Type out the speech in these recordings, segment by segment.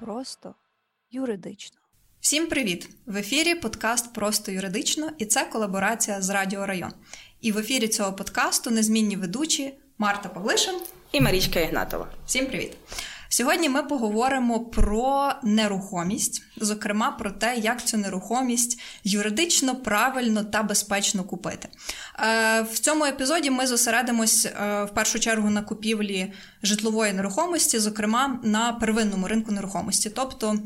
Просто юридично. Всім привіт! В ефірі подкаст Просто юридично і це колаборація з Радіо Район. І в ефірі цього подкасту незмінні ведучі Марта Павлишин і Марічка Ігнатова. Всім привіт! Сьогодні ми поговоримо про нерухомість, зокрема про те, як цю нерухомість юридично правильно та безпечно купити. Е, в цьому епізоді ми зосередимось е, в першу чергу на купівлі житлової нерухомості, зокрема на первинному ринку нерухомості, тобто.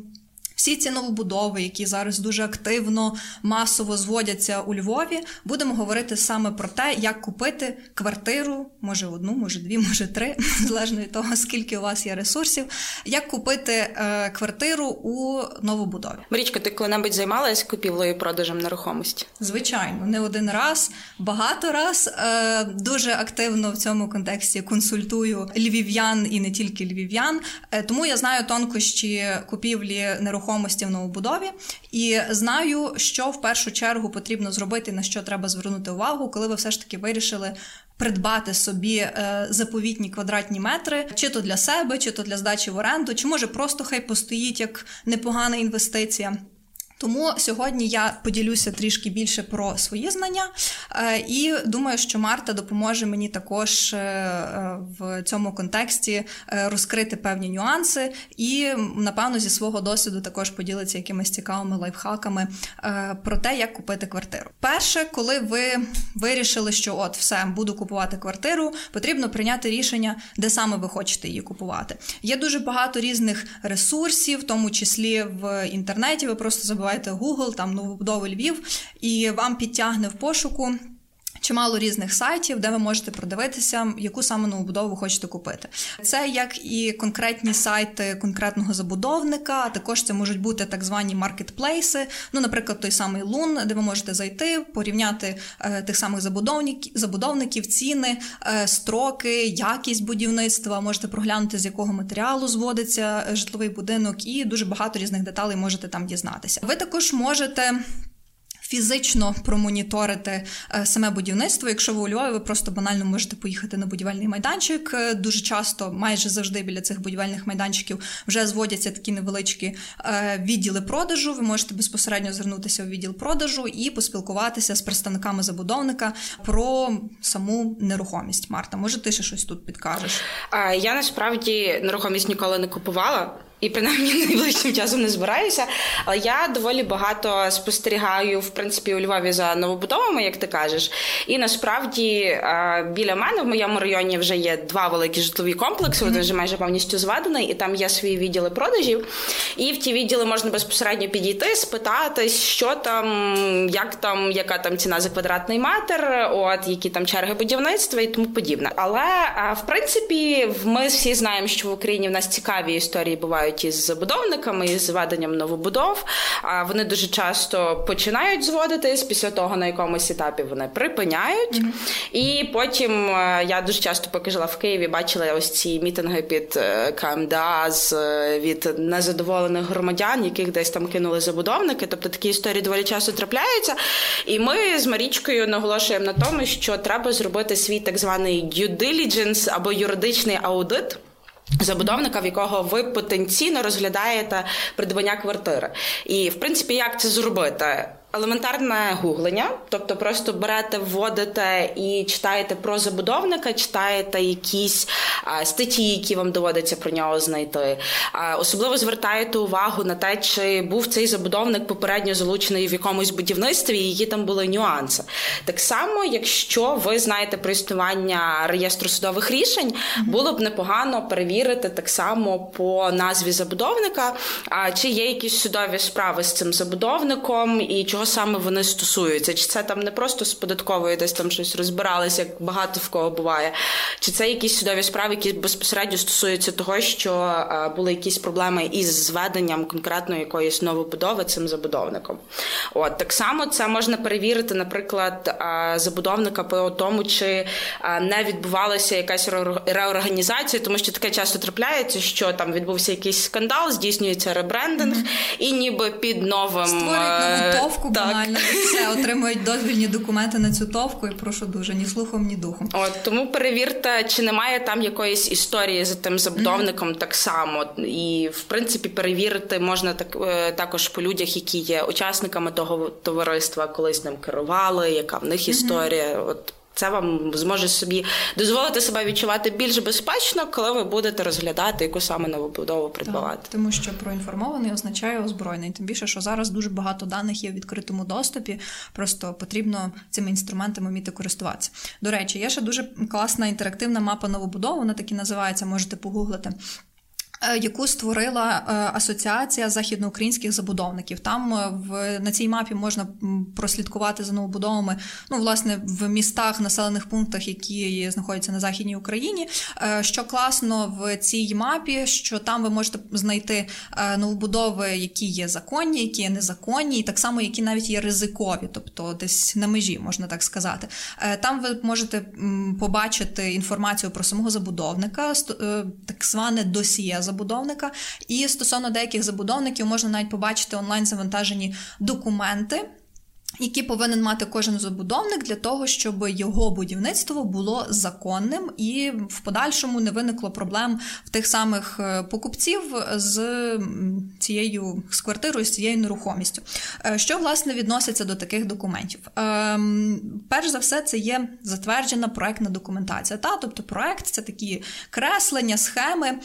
Всі ці новобудови, які зараз дуже активно, масово зводяться у Львові, будемо говорити саме про те, як купити квартиру, може одну, може дві, може три, залежно від того, скільки у вас є ресурсів, як купити е, квартиру у новобудові. Марічка, ти коли-небудь займалась купівлею і продажем нерухомості? Звичайно, не один раз, багато раз е, дуже активно в цьому контексті консультую львів'ян і не тільки львів'ян. Е, тому я знаю тонкощі купівлі нерухомості нерухомості в новобудові, і знаю, що в першу чергу потрібно зробити, на що треба звернути увагу, коли ви все ж таки вирішили. Придбати собі е, заповітні квадратні метри, чи то для себе, чи то для здачі в оренду, чи може просто хай постоїть як непогана інвестиція. Тому сьогодні я поділюся трішки більше про свої знання, е, і думаю, що Марта допоможе мені також е, е, в цьому контексті розкрити певні нюанси, і напевно зі свого досвіду також поділиться якимись цікавими лайфхаками про те, як купити квартиру. Перше, коли ви вирішили, що от все буду купувати квартиру, потрібно прийняти рішення, де саме ви хочете її купувати. Є дуже багато різних ресурсів, в тому числі в інтернеті. Ви просто забуваєте забиваєте Google, там новобудови Львів, і вам підтягне в пошуку чимало різних сайтів, де ви можете продивитися, яку саме новобудову ви хочете купити. Це як і конкретні сайти конкретного забудовника, а також це можуть бути так звані маркетплейси. Ну, наприклад, той самий Лун, де ви можете зайти, порівняти е, тих самих забудовників, забудовників, ціни, е, строки, якість будівництва. Можете проглянути, з якого матеріалу зводиться е, житловий будинок, і дуже багато різних деталей можете там дізнатися. Ви також можете фізично промоніторити е, саме будівництво. Якщо ви у Львові, ви просто банально можете поїхати на будівельний майданчик. Е, дуже часто, майже завжди біля цих будівельних майданчиків вже зводяться такі невеличкі е, відділи продажу. Ви можете безпосередньо звернутися у відділ продажу і поспілкуватися з представниками забудовника про саму нерухомість. Марта, може, ти ще щось тут підкажеш? Я насправді нерухомість ніколи не купувала і принаймні найближчим часом не збираюся. Але я доволі багато спостерігаю в принципі у Львові за новобудовами, як ти кажеш. І насправді біля мене в моєму районі вже є два великі житлові комплекси. Вони вже майже повністю зведені, і там є свої відділи продажів. І в ті відділи можна безпосередньо підійти, спитатись, що там, як там, яка там ціна за квадратний метр, от які там черги будівництва і тому подібне. Але в принципі, ми всі знаємо, що в Україні в нас цікаві історії бувають працюють із забудовниками із зведенням новобудов. А вони дуже часто починають зводитись після того на якомусь етапі вони припиняють. Mm-hmm. І потім е, я дуже часто, поки жила в Києві, бачила ось ці мітинги під е, КМДА з е, від незадоволених громадян, яких десь там кинули забудовники. Тобто такі історії доволі часто трапляються. І ми з Марічкою наголошуємо на тому, що треба зробити свій так званий due diligence або юридичний аудит забудовника, в якого ви потенційно розглядаєте придбання квартири. І в принципі, як це зробити? Елементарне гуглення, тобто просто берете, вводите і читаєте про забудовника, читаєте якісь статті, які вам доводиться про нього знайти. Особливо звертаєте увагу на те, чи був цей забудовник попередньо залучений в якомусь будівництві, і які там були нюанси. Так само, якщо ви знаєте про існування реєстру судових рішень, було б непогано перевірити так само по назві забудовника, чи є якісь судові справи з цим забудовником і чого чого саме вони стосуються? Чи це там не просто з податковою десь там щось розбиралися, як багато в кого буває? Чи це якісь судові справи, які безпосередньо стосуються того, що були якісь проблеми із зведенням конкретно якоїсь новобудови цим забудовником? От так само це можна перевірити, наприклад, забудовника по тому, чи не відбувалася якась реорганізація, тому що таке часто трапляється, що там відбувся якийсь скандал, здійснюється ребрендинг, mm-hmm. і ніби під новим Створюють нову товку банально все отримують дозвільні документи на цю товку, і прошу дуже ні слухом, ні духом. От тому перевірте, чи немає там якоїсь історії за тим забудовником mm-hmm. так само, і в принципі перевірити можна так е, також по людях, які є учасниками того товариства, колись ним керували, яка в них mm-hmm. історія. От це вам зможе собі дозволити себе відчувати більш безпечно, коли ви будете розглядати яку саме новобудову придбавати. Так, тому що проінформований означає озброєний. Тим більше, що зараз дуже багато даних є в відкритому доступі, просто потрібно цими інструментами вміти користуватися. До речі, є ще дуже класна інтерактивна мапа новобудови, вона так і називається, можете погуглити. Е, яку створила е, асоціація західноукраїнських забудовників. Там е, в на цій мапі можна прослідкувати за новобудовами, ну власне в містах, населених пунктах, які знаходяться на західній Україні. Що класно в цій мапі, що там ви можете знайти новобудови, які є законні, які є незаконні, і так само які навіть є ризикові, тобто десь на межі, можна так сказати. Там ви можете побачити інформацію про самого забудовника, так зване досьє забудовника. І стосовно деяких забудовників можна навіть побачити онлайн завантажені документи. Які повинен мати кожен забудовник для того, щоб його будівництво було законним і в подальшому не виникло проблем в тих самих е, покупців з цією з квартирою, з цією нерухомістю. Е, що власне відноситься до таких документів? Ем, перш за все, це є затверджена проектна документація. Та тобто, проект це такі креслення, схеми.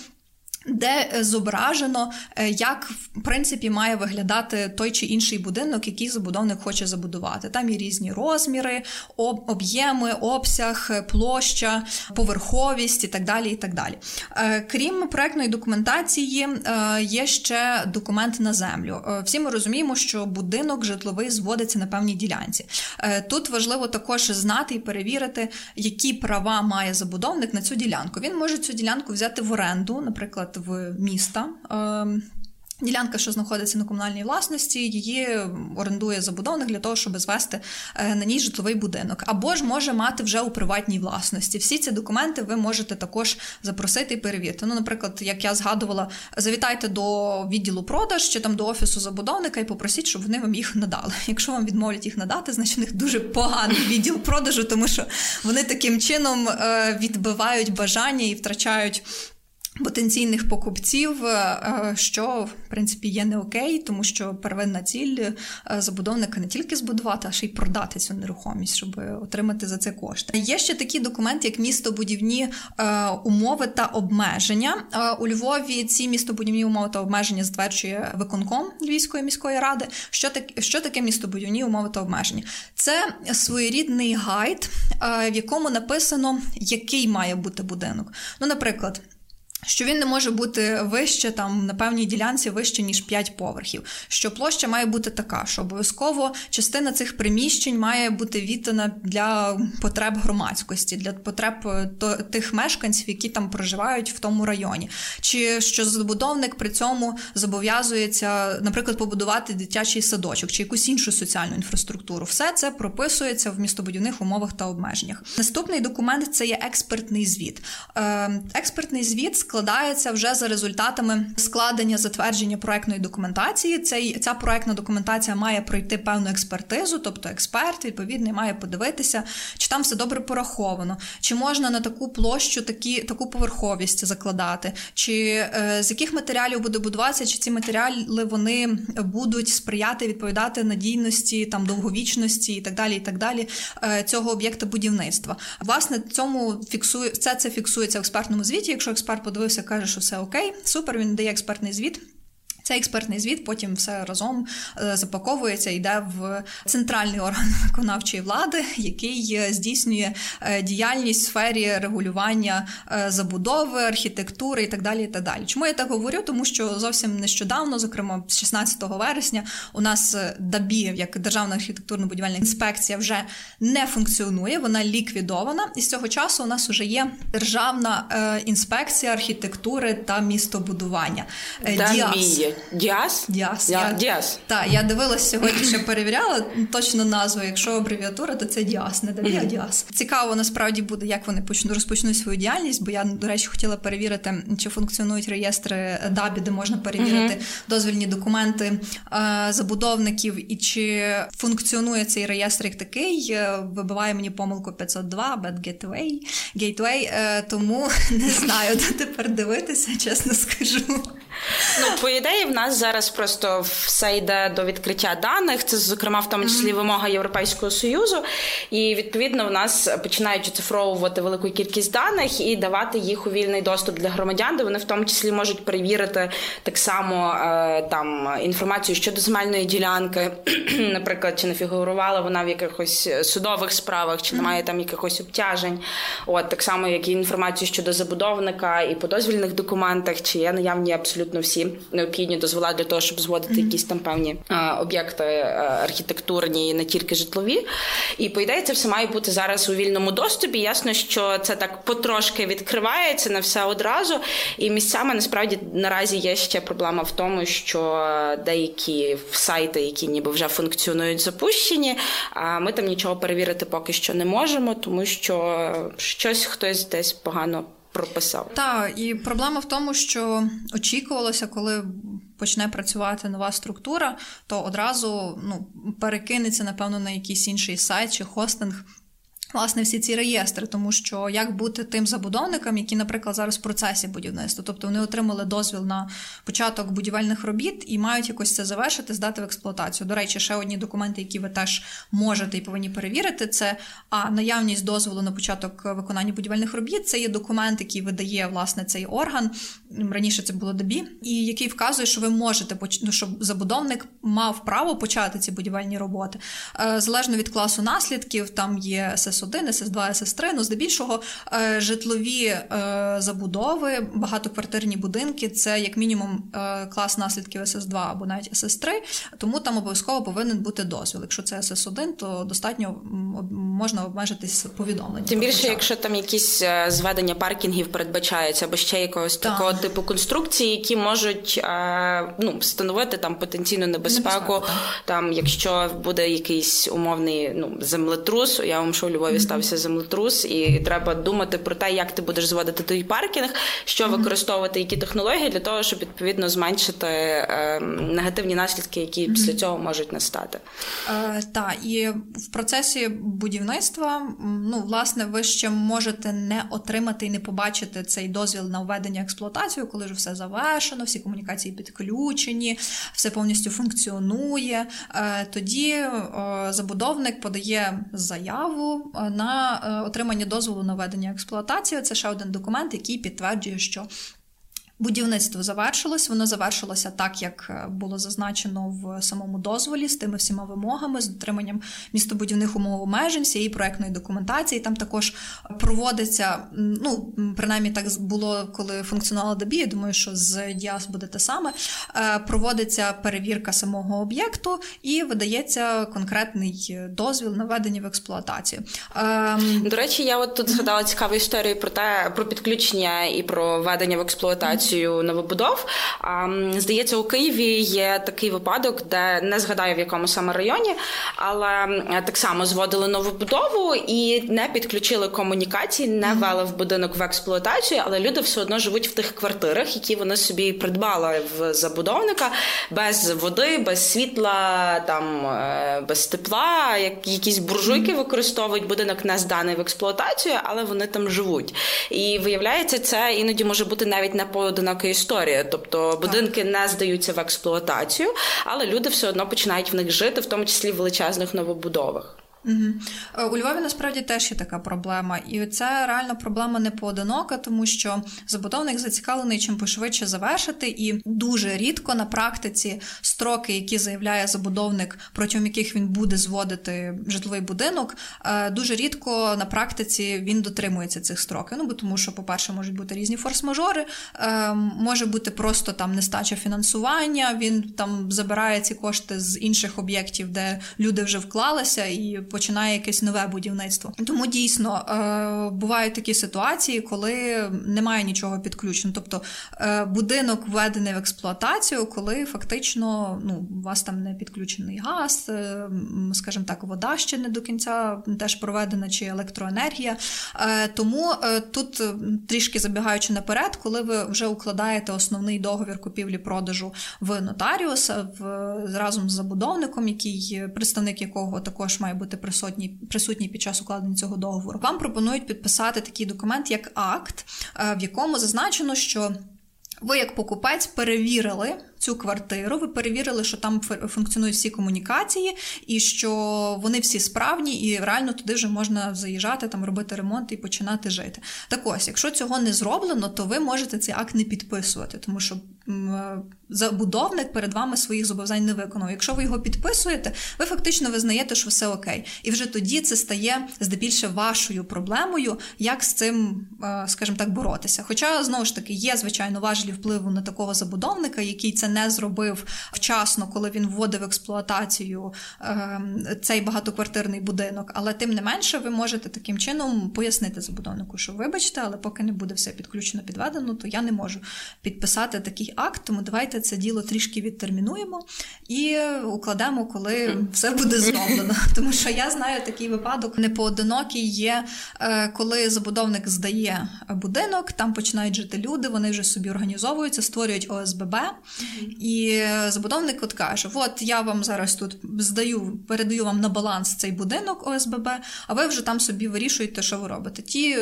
Де е, зображено, е, як в принципі має виглядати той чи інший будинок, який забудовник хоче забудувати. Там є різні розміри, об'єми, обсяг, е, площа, поверховість і так далі. і так далі. Крім проектної документації, є ще документ на землю. Всі ми розуміємо, що будинок житловий зводиться на певній ділянці. Тут важливо також знати і перевірити, які права має забудовник на цю ділянку. Він може цю ділянку взяти в оренду, наприклад в міста. Ем, ділянка, що знаходиться на комунальній власності, її орендує забудовник для того, щоб звести е, на ній житловий будинок, або ж може мати вже у приватній власності. Всі ці документи ви можете також запросити і перевірити. Ну, наприклад, як я згадувала, завітайте до відділу продаж чи там до офісу забудовника і попросіть, щоб вони вам їх надали. Якщо вам відмовлять їх надати, значить у них дуже поганий відділ продажу, тому що вони таким чином е, відбивають бажання і втрачають потенційних покупців, е, е, що в принципі є не окей, тому що первинна ціль е, забудовника не тільки збудувати, а ще й продати цю нерухомість, щоб отримати за це кошти. Є ще такі документи, як містобудівні умови та обмеження. У Львові ці містобудівні умови та обмеження затверджує виконком Львівської міської ради. Що таке, що таке містобудівні умови та обмеження? Це своєрідний гайд, в якому написано, який має бути будинок. Ну, наприклад що він не може бути вище там на певній ділянці вище ніж 5 поверхів. Що площа має бути така, що обов'язково частина цих приміщень має бути віддана для потреб громадськості, для потреб е, тих мешканців, які там проживають в тому районі. Чи що забудовник при цьому зобов'язується, наприклад, побудувати дитячий садочок чи якусь іншу соціальну інфраструктуру. Все це прописується в містобудівних умовах та обмеженнях. Наступний документ це є експертний звіт. Е, експертний звіт складається вже за результатами складення затвердження проектної документації. Цей ця проектна документація має пройти певну експертизу, тобто експерт відповідний має подивитися, чи там все добре пораховано, чи можна на таку площу такі, таку поверховість закладати, чи е, з яких матеріалів буде будуватися, чи ці матеріали вони будуть сприяти відповідати надійності, там довговічності і так далі. І так далі е, цього об'єкта будівництва. Власне, цьому фіксує все це фіксується в експертному звіті. Якщо експерт подивився подивився, каже, що все окей, супер. Він дає експертний звіт. Цей експертний звіт потім все разом е, запаковується, йде в центральний орган виконавчої влади, який е, здійснює е, діяльність в сфері регулювання забудови, архітектури і так далі. І так далі. Чому я так говорю? Тому що зовсім нещодавно, зокрема, з 16 вересня, у нас ДАБІ, як Державна архітектурно-будівельна інспекція, вже не функціонує, вона ліквідована. І з цього часу у нас вже є державна інспекція архітектури та містобудування. Діас. Діас? Діас. Я... Діас. Так, я дивилась сьогодні, ще перевіряла точно назву. Якщо абревіатура, то це Діас, не Дабі, а Діас. Цікаво насправді буде, як вони почнуть розпочнуть свою діяльність, бо я, до речі, хотіла перевірити, чи функціонують реєстри Дабі, де можна перевірити дозвільні документи е, забудовників, і чи функціонує цей реєстр як такий. Е, вибиває мені помилку 502, Bad Gateway, Gateway, е, тому не знаю, де тепер дивитися, чесно скажу. Ну, по ідеї, в нас зараз просто все йде до відкриття даних. Це, зокрема, в тому числі вимога Європейського союзу. І відповідно в нас починають оцифровувати велику кількість даних і давати їх у вільний доступ для громадян, де вони в тому числі можуть перевірити так само е, там інформацію щодо земельної ділянки, наприклад, чи не фігурувала вона в якихось судових справах, чи немає там якихось обтяжень. От так само, як і інформацію щодо забудовника і по дозвільних документах, чи є наявні абсолютно всі необхідні дозвола для того, щоб зводити mm-hmm. якісь там певні а, об'єкти а, архітектурні, не тільки житлові. І по ідеї це все має бути зараз у вільному доступі. Ясно, що це так потрошки відкривається на все одразу. І місцями насправді наразі є ще проблема в тому, що деякі сайти, які ніби вже функціонують, запущені, а ми там нічого перевірити поки що не можемо, тому що щось хтось десь погано прописав. Так, і проблема в тому, що очікувалося, коли почне працювати нова структура, то одразу ну, перекинеться, напевно, на якийсь інший сайт чи хостинг. Власне, всі ці реєстри, тому що як бути тим забудовникам, які, наприклад, зараз в процесі будівництва, тобто вони отримали дозвіл на початок будівельних робіт і мають якось це завершити, здати в експлуатацію. До речі, ще одні документи, які ви теж можете і повинні перевірити, це а наявність дозволу на початок виконання будівельних робіт. Це є документ, який видає власне цей орган. Раніше це було ДБІ, і який вказує, що ви можете ну, щоб забудовник мав право почати ці будівельні роботи. Е, залежно від класу наслідків, там є СС. СС1, СС2, СС3, ну здебільшого е, житлові е, забудови, багатоквартирні будинки це як мінімум е, клас наслідків СС2 або навіть СС3, тому там обов'язково повинен бути дозвіл. Якщо це СС1, то достатньо можна обмежитись повідомленням. Тим більше, якщо там якісь зведення паркінгів передбачаються, або ще якогось так. такого типу конструкції, які можуть ну, становити там потенційну небезпеку, Небезпека, там, якщо буде якийсь умовний ну, землетрус, я вам що у Львові стався землетрус, і треба думати про те, як ти будеш зводити той паркінг, що використовувати, які технології для того, щоб відповідно зменшити е, негативні наслідки, які після цього можуть настати. Е, Так, і в процесі будівництва, ну власне, ви ще можете не отримати і не побачити цей дозвіл на введення експлуатацію, коли ж все завершено, всі комунікації підключені, все повністю функціонує. Е, Тоді е, забудовник подає заяву на е, отримання дозволу на ведення експлуатації. Це ще один документ, який підтверджує, що Будівництво завершилось, воно завершилося так, як е, було зазначено в самому дозволі, з тими всіма вимогами, з дотриманням містобудівних умов обмежень, всієї проектної документації. Там також проводиться, ну принаймні так було, коли функціонувала ДБІ, я Думаю, що з Діас буде те саме. Е, проводиться перевірка самого об'єкту і видається конкретний дозвіл на введення в експлуатацію. Ем, До речі, я от тут згадала цікаву історію про те, про підключення і про введення в експлуатацію реставрацію новобудов. Здається, у Києві є такий випадок, де не згадаю в якому саме районі, але так само зводили новобудову і не підключили комунікації, не ввели в будинок в експлуатацію, але люди все одно живуть в тих квартирах, які вони собі придбали в забудовника без води, без світла, там е, без тепла, якісь буржуйки використовують. Будинок не зданий в експлуатацію, але вони там живуть. І виявляється, це іноді може бути навіть не по одинака історія. Тобто будинки не здаються в експлуатацію, але люди все одно починають в них жити, в тому числі в величезних новобудовах. Угу. У Львові насправді теж є така проблема, і це реально проблема не поодинока, тому що забудовник зацікавлений чим пошвидше завершити, і дуже рідко на практиці строки, які заявляє забудовник, протягом яких він буде зводити житловий будинок, е, дуже рідко на практиці він дотримується цих строків. Ну бо тому, що, по-перше, можуть бути різні форс-мажори, е, може бути просто там нестача фінансування. Він там забирає ці кошти з інших об'єктів, де люди вже вклалися і починає якесь нове будівництво. Тому дійсно е, бувають такі ситуації, коли немає нічого підключено. Тобто е, будинок введений в експлуатацію, коли фактично ну, у вас там не підключений газ, е, скажімо так, вода ще не до кінця теж проведена чи електроенергія. Тому тут трішки забігаючи наперед, коли ви вже укладаєте основний договір купівлі-продажу в нотаріус в разом з забудовником, який представник якого також має бути присутній присутні під час укладення цього договору. Вам пропонують підписати такий документ, як акт, е, в якому зазначено, що ви, як покупець, перевірили цю квартиру, ви перевірили, що там функціонують всі комунікації, і що вони всі справні, і реально туди вже можна заїжджати, там робити ремонт і починати жити. Так ось, якщо цього не зроблено, то ви можете цей акт не підписувати, тому що е, забудовник перед вами своїх зобов'язань не виконав. Якщо ви його підписуєте, ви фактично визнаєте, що все окей. І вже тоді це стає здебільше вашою проблемою, як з цим, е, скажімо так, боротися. Хоча знову ж таки є звичайно важливі впливу на такого забудовника, який це не зробив вчасно, коли він вводив експлуатацію ем, цей багатоквартирний будинок. Але тим не менше, ви можете таким чином пояснити забудовнику, що вибачте, але поки не буде все підключено, підведено, то я не можу підписати такий акт. Тому давайте це діло трішки відтермінуємо і укладемо, коли все буде зроблено. Тому що я знаю такий випадок непоодинокий є, е, коли забудовник здає будинок, там починають жити люди, вони вже собі організовуються, створюють ОСББ. І забудовник от каже: От я вам зараз тут здаю, передаю вам на баланс цей будинок ОСББ, а ви вже там собі вирішуєте, що ви робите. Ті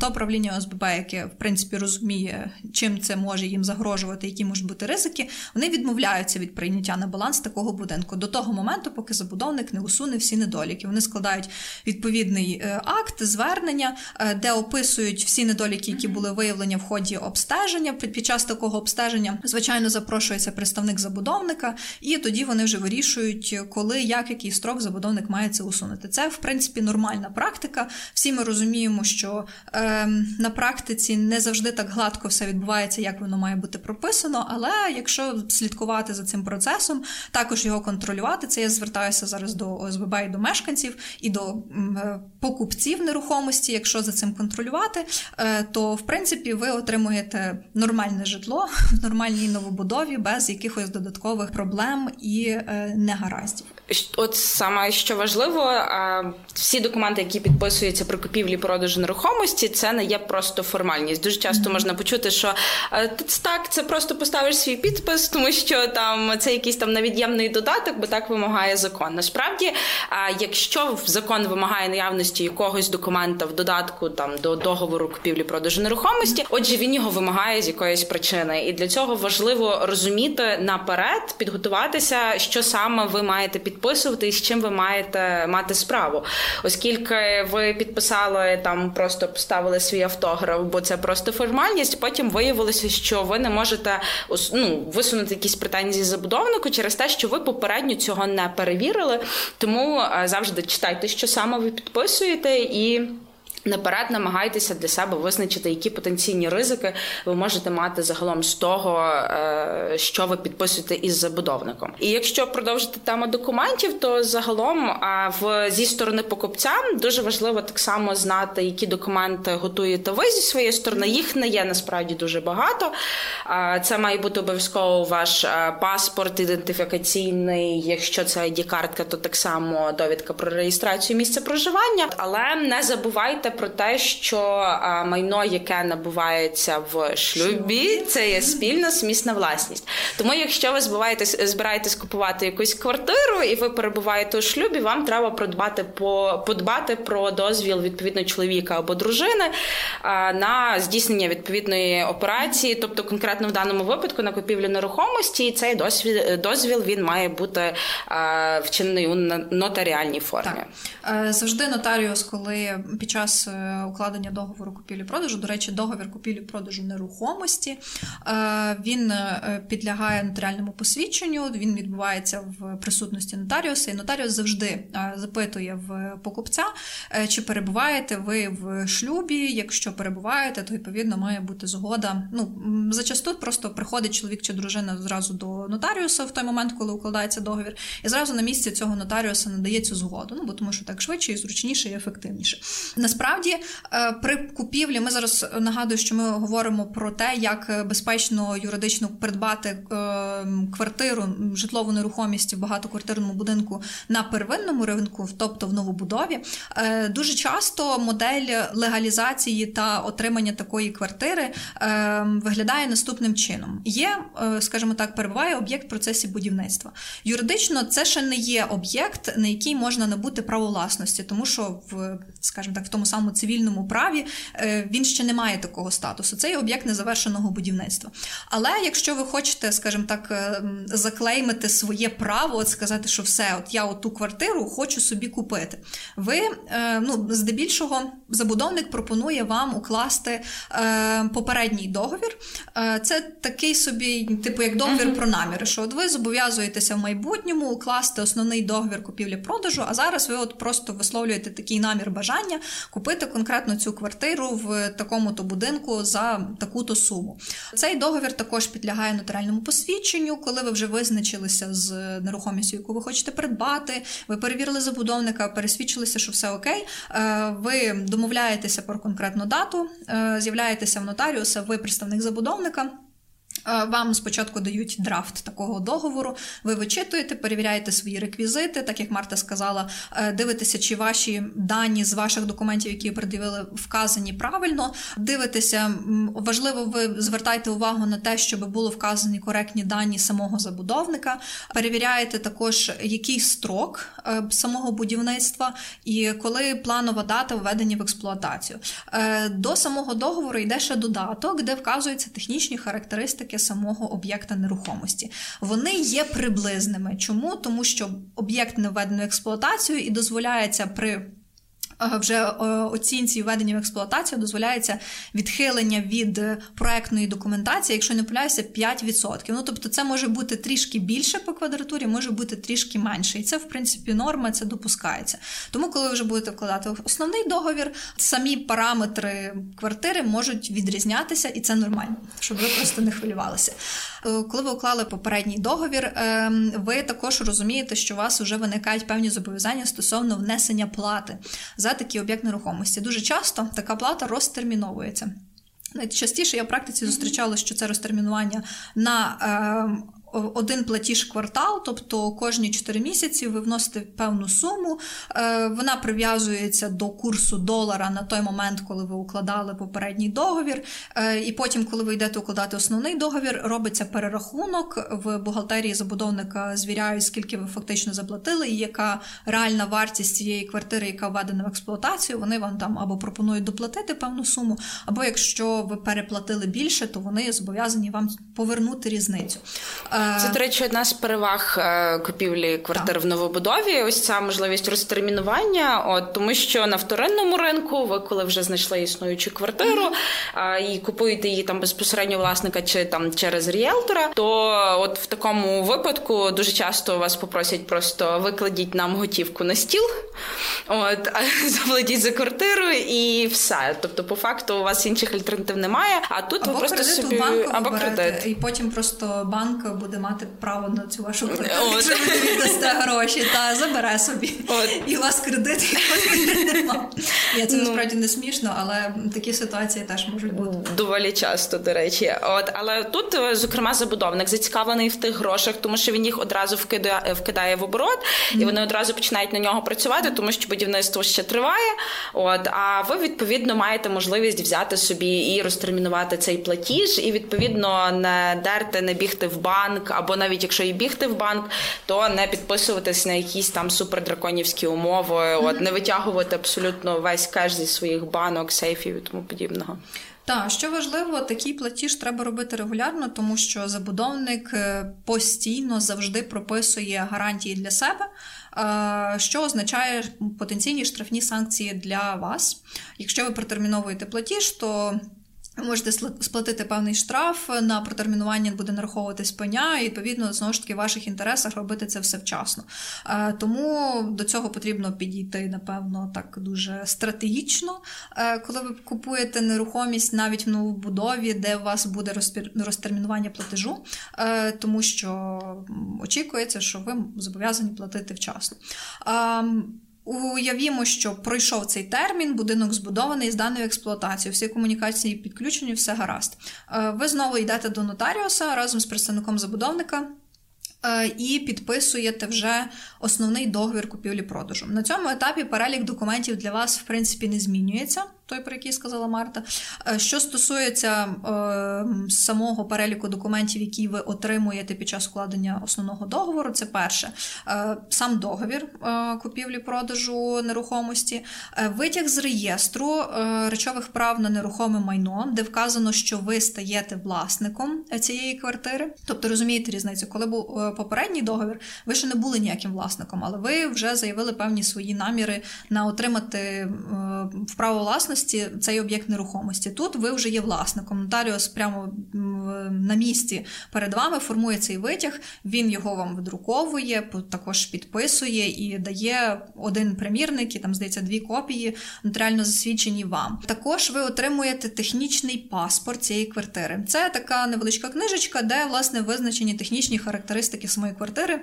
то правління ОСББ, яке в принципі розуміє, чим це може їм загрожувати, які можуть бути ризики, вони відмовляються від прийняття на баланс такого будинку до того моменту, поки забудовник не усуне всі недоліки. Вони складають відповідний е, акт, звернення, е, де описують всі недоліки, які були виявлені в ході обстеження. Під час такого обстеження, звичайно, запрошується представник забудовника, і тоді вони вже вирішують, коли, як, який строк забудовник має це усунути. Це, в принципі, нормальна практика. Всі ми розуміємо, що е, на практиці не завжди так гладко все відбувається, як воно має бути прописано. Але якщо слідкувати за цим процесом, також його контролювати, це я звертаюся зараз до ОСББ і до мешканців і до е, покупців нерухомості. Якщо за цим контролювати, е, то в принципі ви отримуєте нормальне житло в нормальній новобудові без якихось додаткових проблем і е, негараздів. От саме що важливо, всі документи, які підписуються при купівлі продажу нерухомості, це не є просто формальність. Дуже часто mm-hmm. можна почути, що е, так, це просто поставиш свій підпис, тому що там це якийсь там невід'ємний додаток, бо так вимагає закон. Насправді, якщо закон вимагає наявності якогось документа в додатку там до договору купівлі продажу нерухомості, отже, він його вимагає з якоїсь причини, і для цього важливо розуміти наперед, підготуватися, що саме ви маєте підписувати і з чим ви маєте мати справу, оскільки ви підписали там, просто поставили свій автограф, бо це просто формальність. Потім виявилося, що ви не можете ну, висунути якісь претензії забудовнику через те, що ви попередньо цього не перевірили. Тому е, завжди читайте, що саме ви підписуєте і. Наперед намагайтеся для себе визначити, які потенційні ризики ви можете мати загалом з того, е, що ви підписуєте із забудовником. І якщо продовжити тему документів, то загалом в зі сторони покупця дуже важливо так само знати, які документи готуєте ви зі своєї сторони. Їх не є насправді дуже багато. Це має бути обов'язково ваш е, паспорт, ідентифікаційний. Якщо це id картка то так само довідка про реєстрацію місця проживання, але не забувайте про те, що майно, яке набувається в шлюбі, це є спільна сумісна власність. Тому, якщо ви збираєтесь, збираєтесь купувати якусь квартиру і ви перебуваєте у шлюбі, вам треба продбати по подбати про дозвіл відповідно чоловіка або дружини на здійснення відповідної операції, тобто конкретно в даному випадку на купівлю нерухомості, і цей дозвіл дозвіл він має бути вчинений у нотаріальній формі. Так. Е, завжди нотаріус, коли під час е, укладення договору купівлі-продажу. До речі, договір купівлі-продажу нерухомості він підлягає нотаріальному посвідченню. Він відбувається в присутності нотаріуса, і нотаріус завжди запитує в покупця, чи перебуваєте ви в шлюбі. Якщо перебуваєте, то відповідно має бути згода. Ну зачасту просто приходить чоловік чи дружина зразу до нотаріуса в той момент, коли укладається договір, і зразу на місці цього нотаріуса надається згоду. Ну бо тому, що так швидше і зручніше і ефективніше. Насправді, е, при купівлі ми зараз нагадую, що ми говоримо про те, як безпечно юридично придбати е, квартиру, житлову нерухомість в багатоквартирному будинку на первинному ринку, тобто в новобудові. Е, дуже часто модель легалізації та отримання такої квартири виглядає наступним чином: є, скажімо так, перебуває об'єкт в процесі будівництва. Юридично це ще не є об'єкт, на який можна набути право власності, тому що в, скажімо так, в тому самому цивільному праві е, він ще не має такого статусу. Це є об'єкт незавершеного будівництва. Але якщо ви хочете, скажімо так, е, заклеймити своє право, от сказати, що все, от я оту квартиру хочу собі купити. Ви е, ну, здебільшого забудовник пропонує вам укласти попередній договір. Це такий собі, типу, як договір uh-huh. про наміри, що от ви зобов'язуєтеся в майбутньому укласти основний договір купівлі-продажу, а зараз ви от просто висловлюєте такий намір бажання купити конкретно цю квартиру в такому-то будинку за таку-то суму. Цей договір також підлягає нотаріальному посвідченню, коли ви вже визначилися з нерухомістю, яку ви хочете придбати. Ви перевірили забудовника, пересвідчилися, що все окей. Е, ви домовляєтеся про конкретну дату, е, з'являєтеся в нотаріуса, ви представник забудовника. Е, вам спочатку дають драфт такого договору, ви вичитуєте, перевіряєте свої реквізити, так як Марта сказала, е, дивитеся, чи ваші дані з ваших документів, які пред'явили, вказані правильно. Дивитеся, важливо, ви звертаєте увагу на те, щоб були вказані коректні дані самого забудовника. Перевіряєте також, який строк е, самого будівництва і коли планова дата введення в експлуатацію. До самого договору йде ще додаток, де вказуються технічні характеристики характеристики самого об'єкта нерухомості. Вони є приблизними. Чому? Тому що об'єкт не введено в експлуатацію і дозволяється при вже е, оцінці введення в експлуатацію дозволяється відхилення від проектної документації, якщо не помиляюся, 5%. Ну тобто, це може бути трішки більше по квадратурі, може бути трішки менше. І це, в принципі, норма, це допускається. Тому, коли ви вже будете вкладати основний договір, самі параметри квартири можуть відрізнятися, і це нормально, щоб ви просто не хвилювалися. Е, коли ви уклали попередній договір, ем, ви також розумієте, що у вас вже виникають певні зобов'язання стосовно внесення плати за такий об'єкт нерухомості. Дуже часто така плата розтерміновується. Найчастіше я в практиці зустрічала, що це розтермінування на е, один платіж квартал, тобто кожні 4 місяці ви вносите певну суму, е, вона прив'язується до курсу долара на той момент, коли ви укладали попередній договір. Е, і потім, коли ви йдете укладати основний договір, робиться перерахунок в бухгалтерії забудовника, звіряють, скільки ви фактично заплатили, і яка реальна вартість цієї квартири, яка введена в експлуатацію. Вони вам там або пропонують доплатити певну суму, або якщо ви переплатили більше, то вони зобов'язані вам повернути різницю. Це, до речі, одна з переваг е, купівлі квартир так. в новобудові. Ось ця можливість розтермінування. От тому, що на вторинному ринку, ви коли вже знайшли існуючу квартиру mm-hmm. і купуєте її там безпосередньо власника чи там через ріелтора, то от в такому випадку дуже часто вас попросять просто викладіть нам готівку на стіл, от заплатіть за квартиру і все. Тобто, по факту, у вас інших альтернатив немає. А тут або ви просто собі або кредит, і потім просто банк буде буде мати право на цю вашу квартиру, якщо ви віддасте гроші, та забере собі. От. І у вас кредит нема. Я це ну. насправді не смішно, але такі ситуації теж можуть бути. Доволі часто, до речі. От, Але тут, е, зокрема, забудовник зацікавлений в тих грошах, тому що він їх одразу вкидає вкидає в оборот, і вони одразу починають на нього працювати, тому що будівництво ще триває. От, А ви, відповідно, маєте можливість взяти собі і розтермінувати цей платіж, і відповідно не дерти, не бігти в банк банк, або навіть якщо і бігти в банк, то не підписуватись на якісь там супердраконівські умови, mm-hmm. от не витягувати абсолютно весь кеш зі своїх банок, сейфів і тому подібного. Так, що важливо, такий платіж треба робити регулярно, тому що забудовник е, постійно завжди прописує гарантії для себе, е, що означає потенційні штрафні санкції для вас. Якщо ви протерміновуєте платіж, то можете сплатити певний штраф на протермінування буде нараховуватись пеня, і відповідно знову ж таки в ваших інтересах робити це все вчасно. Е, тому до цього потрібно підійти, напевно, так дуже стратегічно, е, коли ви купуєте нерухомість навіть в новобудові, де у вас буде розтермінування платежу, е, тому що очікується, що ви зобов'язані платити вчасно. Уявімо, що пройшов цей термін, будинок збудований з даною експлуатацією, всі комунікації підключені, все гаразд. Е, ви знову йдете до нотаріуса разом з представником забудовника. Е, і підписуєте вже основний договір купівлі-продажу. На цьому етапі перелік документів для вас, в принципі, не змінюється той, про який сказала Марта. Е, що стосується е, самого переліку документів, які ви отримуєте під час укладення основного договору, це перше е, сам договір е, купівлі-продажу нерухомості, е, витяг з реєстру е, речових прав на нерухоме майно, де вказано, що ви стаєте власником цієї квартири. Тобто розумієте різницю, коли був попередній договір, ви ще не були ніяким власником, але ви вже заявили певні свої наміри на отримати вправо власності власності цей об'єкт нерухомості. Тут ви вже є власником. Нотаріус прямо на місці перед вами формує цей витяг, він його вам видруковує, також підписує і дає один примірник, і там здається дві копії, нотаріально засвідчені вам. Також ви отримуєте технічний паспорт цієї квартири. Це така невеличка книжечка, де власне визначені технічні характеристики самої квартири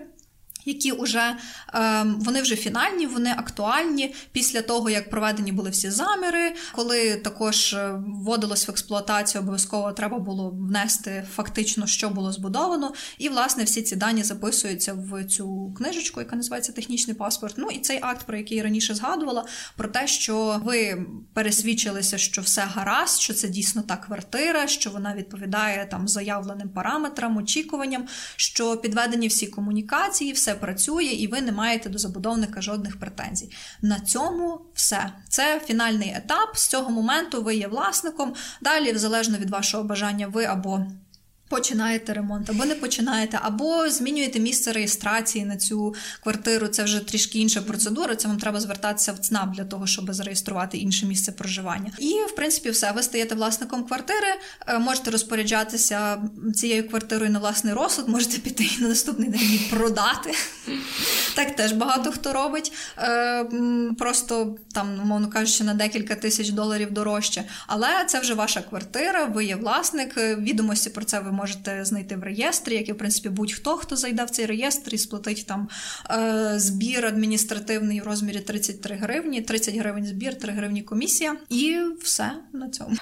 які вже ем, вони вже фінальні, вони актуальні після того, як проведені були всі заміри, коли також е, вводилось в експлуатацію, обов'язково треба було внести фактично, що було збудовано. І, власне, всі ці дані записуються в цю книжечку, яка називається технічний паспорт. Ну і цей акт, про який я раніше згадувала, про те, що ви пересвідчилися, що все гаразд, що це дійсно та квартира, що вона відповідає там заявленим параметрам, очікуванням, що підведені всі комунікації, все працює, і ви не маєте до забудовника жодних претензій. На цьому все. Це фінальний етап. З цього моменту ви є власником. Далі, залежно від вашого бажання, ви або Починаєте ремонт, або не починаєте, або змінюєте місце реєстрації на цю квартиру. Це вже трішки інша процедура. Це вам треба звертатися в ЦНАП для того, щоб зареєструвати інше місце проживання. І в принципі, все ви стаєте власником квартири, е, можете розпоряджатися цією квартирою на власний розсуд, можете піти і на наступний день її продати. Так теж багато хто робить. Е, просто там, умовно кажучи, на декілька тисяч доларів дорожче. Але це вже ваша квартира, ви є власник. Е, відомості про це ви можете знайти в реєстрі, як і в принципі будь-хто, хто зайде в цей реєстр і сплатить там е, збір адміністративний в розмірі 33 гривні, 30 гривень збір, 3 гривні комісія, і все на цьому.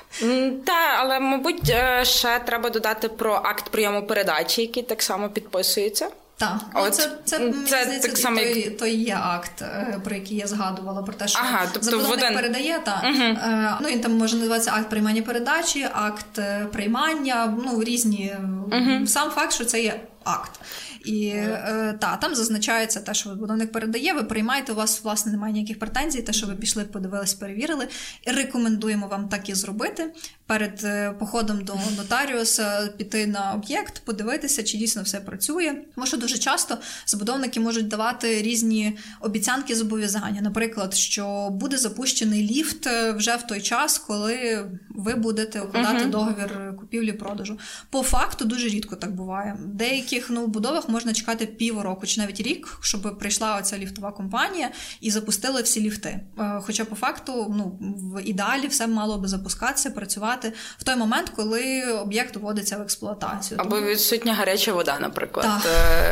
Та, але мабуть, е, ще треба додати про акт прийому передачі, який так само підписується. Так, але це це, це здається, так само, той, той є акт, е, про який я згадувала, про те, що ага, тобто забудовник один... передає та угу. ну він там може називатися акт приймання передачі, акт е, приймання, ну різні угу. сам факт, що це є акт. І е, та, там зазначається те, що будівник передає, ви приймаєте, у вас власне немає ніяких претензій, те, що ви пішли, подивились, перевірили. І рекомендуємо вам так і зробити перед е, походом до нотаріуса, піти на об'єкт, подивитися, чи дійсно все працює. Тому що дуже часто забудовники можуть давати різні обіцянки зобов'язання. Наприклад, що буде запущений ліфт е, вже в той час, коли ви будете укладати uh-huh. договір купівлі-продажу. По факту дуже рідко так буває. В деяких новобудовах можна чекати півроку чи навіть рік, щоб прийшла оця ліфтова компанія і запустили всі ліфти. Е, хоча по факту, ну в ідеалі все мало би запускатися, працювати в той момент, коли об'єкт вводиться в експлуатацію. Або відсутня гаряча вода, наприклад, так.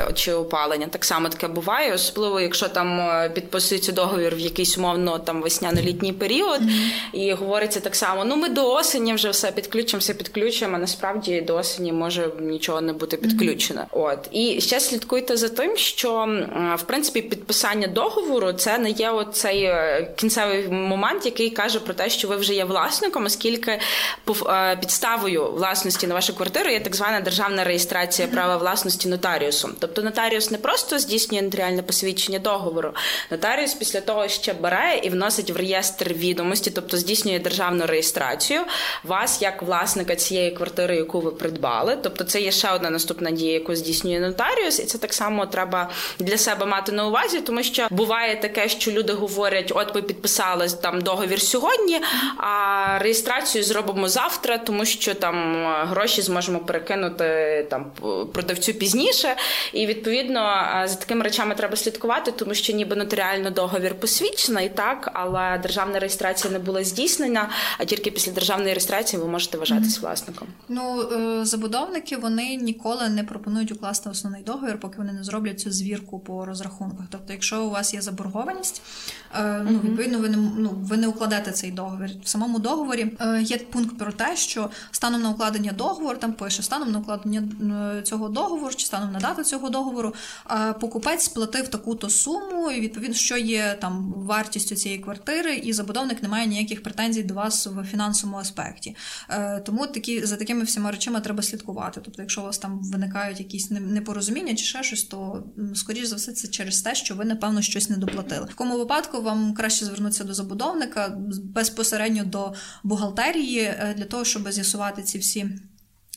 Е, чи опалення. Так само таке буває, особливо, якщо там е, підписується договір в якийсь умовно там весняно-літній період, mm-hmm. і говориться так само: ну ми до осені вже все підключимо, все підключимо. а Насправді до осені може нічого не бути підключено. От і ще слідкуйте за тим, що в принципі підписання договору це не є оцей е, кінцевий момент, який каже про те, що ви вже є власником, оскільки е, підставою власності на вашу квартиру є так звана державна реєстрація права власності нотаріусом. Тобто нотаріус не просто здійснює нотаріальне посвідчення договору. Нотаріус після того ще бере і вносить в реєстр відомості, тобто здійснює державну реєстрацію вас як власника цієї квартири, яку ви придбали. Тобто, це є ще одна наступна дія, яку здійснює нотаріус, і це так само треба для себе мати на увазі, тому що буває таке, що люди говорять: от ми підписали там договір сьогодні, а реєстрацію зробимо завтра, тому що там гроші зможемо перекинути там продавцю пізніше. І відповідно за такими речами треба слідкувати, тому що ніби нотаріально договір посвідчений, так але державна реєстрація не була здійснена. А тільки після державної реєстрації ви можете вважатись власником. Ну е, забудовники вони ніколи не пропонують укласти основний договір, поки вони не зроблять цю звірку по розрахунках. Тобто, якщо у вас є заборгованість, е, ну відповідно ви не ну ви не укладете цей договір. В самому договорі е, є пункт про те, що станом на укладення договору там пише станом на укладення цього договору чи станом на дату цього договору, покупець сплатив таку-то суму, і відповідно, що є там вартістю цієї квартири, і забудовник не має ніяких претензій до вас в фінансовому аспекті. Е, тому такі за такими всіма речами треба слідкувати. Тобто, якщо у вас там виникають якісь непорозуміння чи ще щось, то скоріш за все це через те, що ви напевно щось не доплатили. В такому випадку вам краще звернутися до забудовника безпосередньо до бухгалтерії е, для того, щоб з'ясувати ці всі.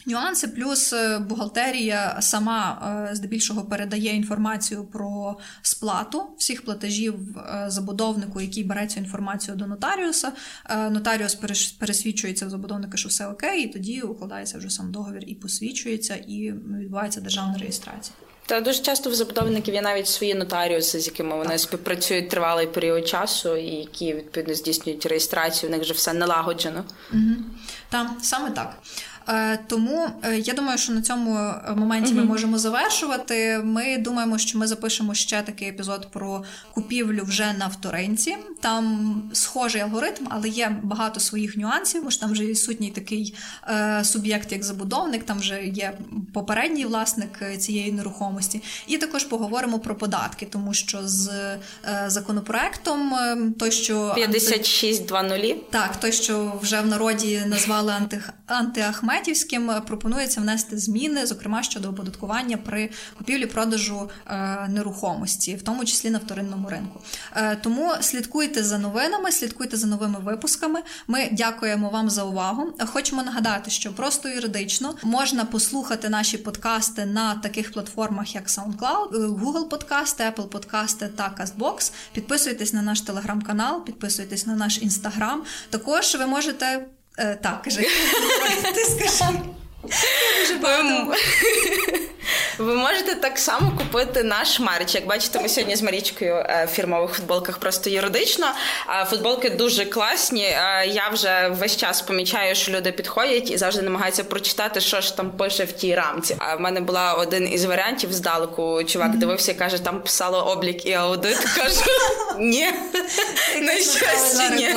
Нюанси, плюс е, бухгалтерія сама е, здебільшого передає інформацію про сплату всіх платежів е, забудовнику, який бере цю інформацію до нотаріуса. Нотаріус пересвідчується в забудовника, що все окей, і тоді укладається вже сам договір і посвідчується, і відбувається державна реєстрація. Та дуже часто в забудовників є навіть свої нотаріуси, з якими вони так. співпрацюють тривалий період часу, і які відповідно здійснюють реєстрацію. У них вже все налагоджено. Угу. Так, саме так. Е, тому е, я думаю, що на цьому е, моменті ми можемо завершувати. Ми думаємо, що ми запишемо ще такий епізод про купівлю вже на вторинці. Там схожий алгоритм, але є багато своїх нюансів. Може, там вже відсутній такий суб'єкт, як забудовник, там вже є попередній власник цієї нерухомості. І також поговоримо про податки, тому що з законопроектом той, що 5620, так, той, що вже в народі назвали анти... антиахмед. Ахметівським е, пропонується внести зміни, зокрема щодо оподаткування при купівлі-продажу е, нерухомості, в тому числі на вторинному ринку. Е, тому слідкуйте за новинами, слідкуйте за новими випусками. Ми дякуємо вам за увагу. Хочемо нагадати, що просто юридично можна послухати наші подкасти на таких платформах, як SoundCloud, Google подкасти, Apple подкасти та CastBox. Підписуйтесь на наш телеграм-канал, підписуйтесь на наш інстаграм. Також ви можете. Е, так, кажи. Ти скажи. Дуже багато. Ви можете так само купити наш мерч. Як бачите, ми сьогодні з Марічкою е, в фірмових футболках просто юридично. Футболки дуже класні. Е, я вже весь час помічаю, що люди підходять і завжди намагаються прочитати, що ж там пише в тій рамці. А в мене була один із варіантів здалеку. Чувак дивився і каже, там писало облік і аудит. Кажу, ні, на щастя, ні.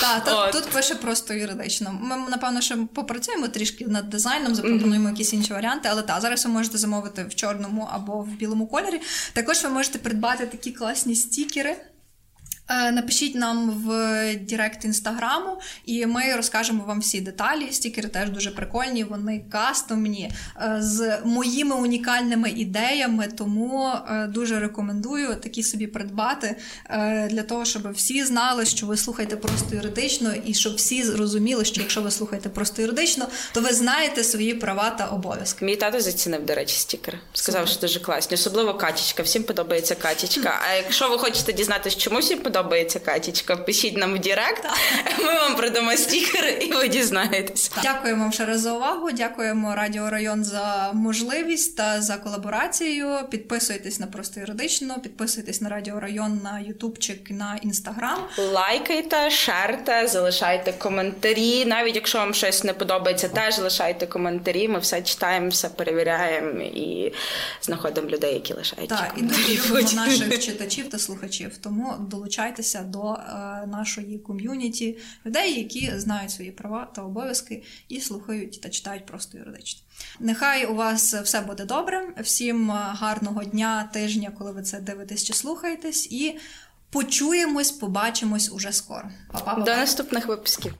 Так, тут пише просто юридично. Ми напевно ще попрацюємо трішки над дизайном, запропонуємо якісь інші варіанти, але так, зараз ви можете замовити замовити в чорному або в білому кольорі. Також ви можете придбати такі класні стікери. Е, напишіть нам в Директ інстаграму, і ми розкажемо вам всі деталі. Стікери теж дуже прикольні, вони кастомні е, з моїми унікальними ідеями. Тому е, дуже рекомендую такі собі придбати для того, щоб всі знали, що ви слухаєте просто юридично, і щоб всі зрозуміли, що якщо ви слухаєте просто юридично, то ви знаєте свої права та обов'язки. Мій тато зацінив, до речі, стікери. Сказав, Супер. що дуже класні, особливо катічка. Всім подобається катічка. А якщо ви хочете дізнатися, чому всім подобається, подобається Катічка, пишіть нам в Директ, ми вам продамо стікери і ви дізнаєтесь. Дякуємо вам ще раз за увагу. Дякуємо Радіо Район за можливість та за колаборацію. Підписуйтесь на просто юридично, підписуйтесь на Радіо Район на Ютубчик, на Інстаграм. Лайкайте, шерте, залишайте коментарі. Навіть якщо вам щось не подобається, теж лишайте коментарі. Ми все читаємо, все перевіряємо і знаходимо людей, які лишають. Так, і дуже любимо наших читачів та слухачів. Тому долучайте долучайтеся до е, нашої ком'юніті людей, які знають свої права та обов'язки і слухають та читають просто юридично. Нехай у вас все буде добре. Всім е, гарного дня, тижня, коли ви це дивитесь чи слухаєтесь, і почуємось, побачимось уже скоро. Па-па-па-па. До наступних випусків.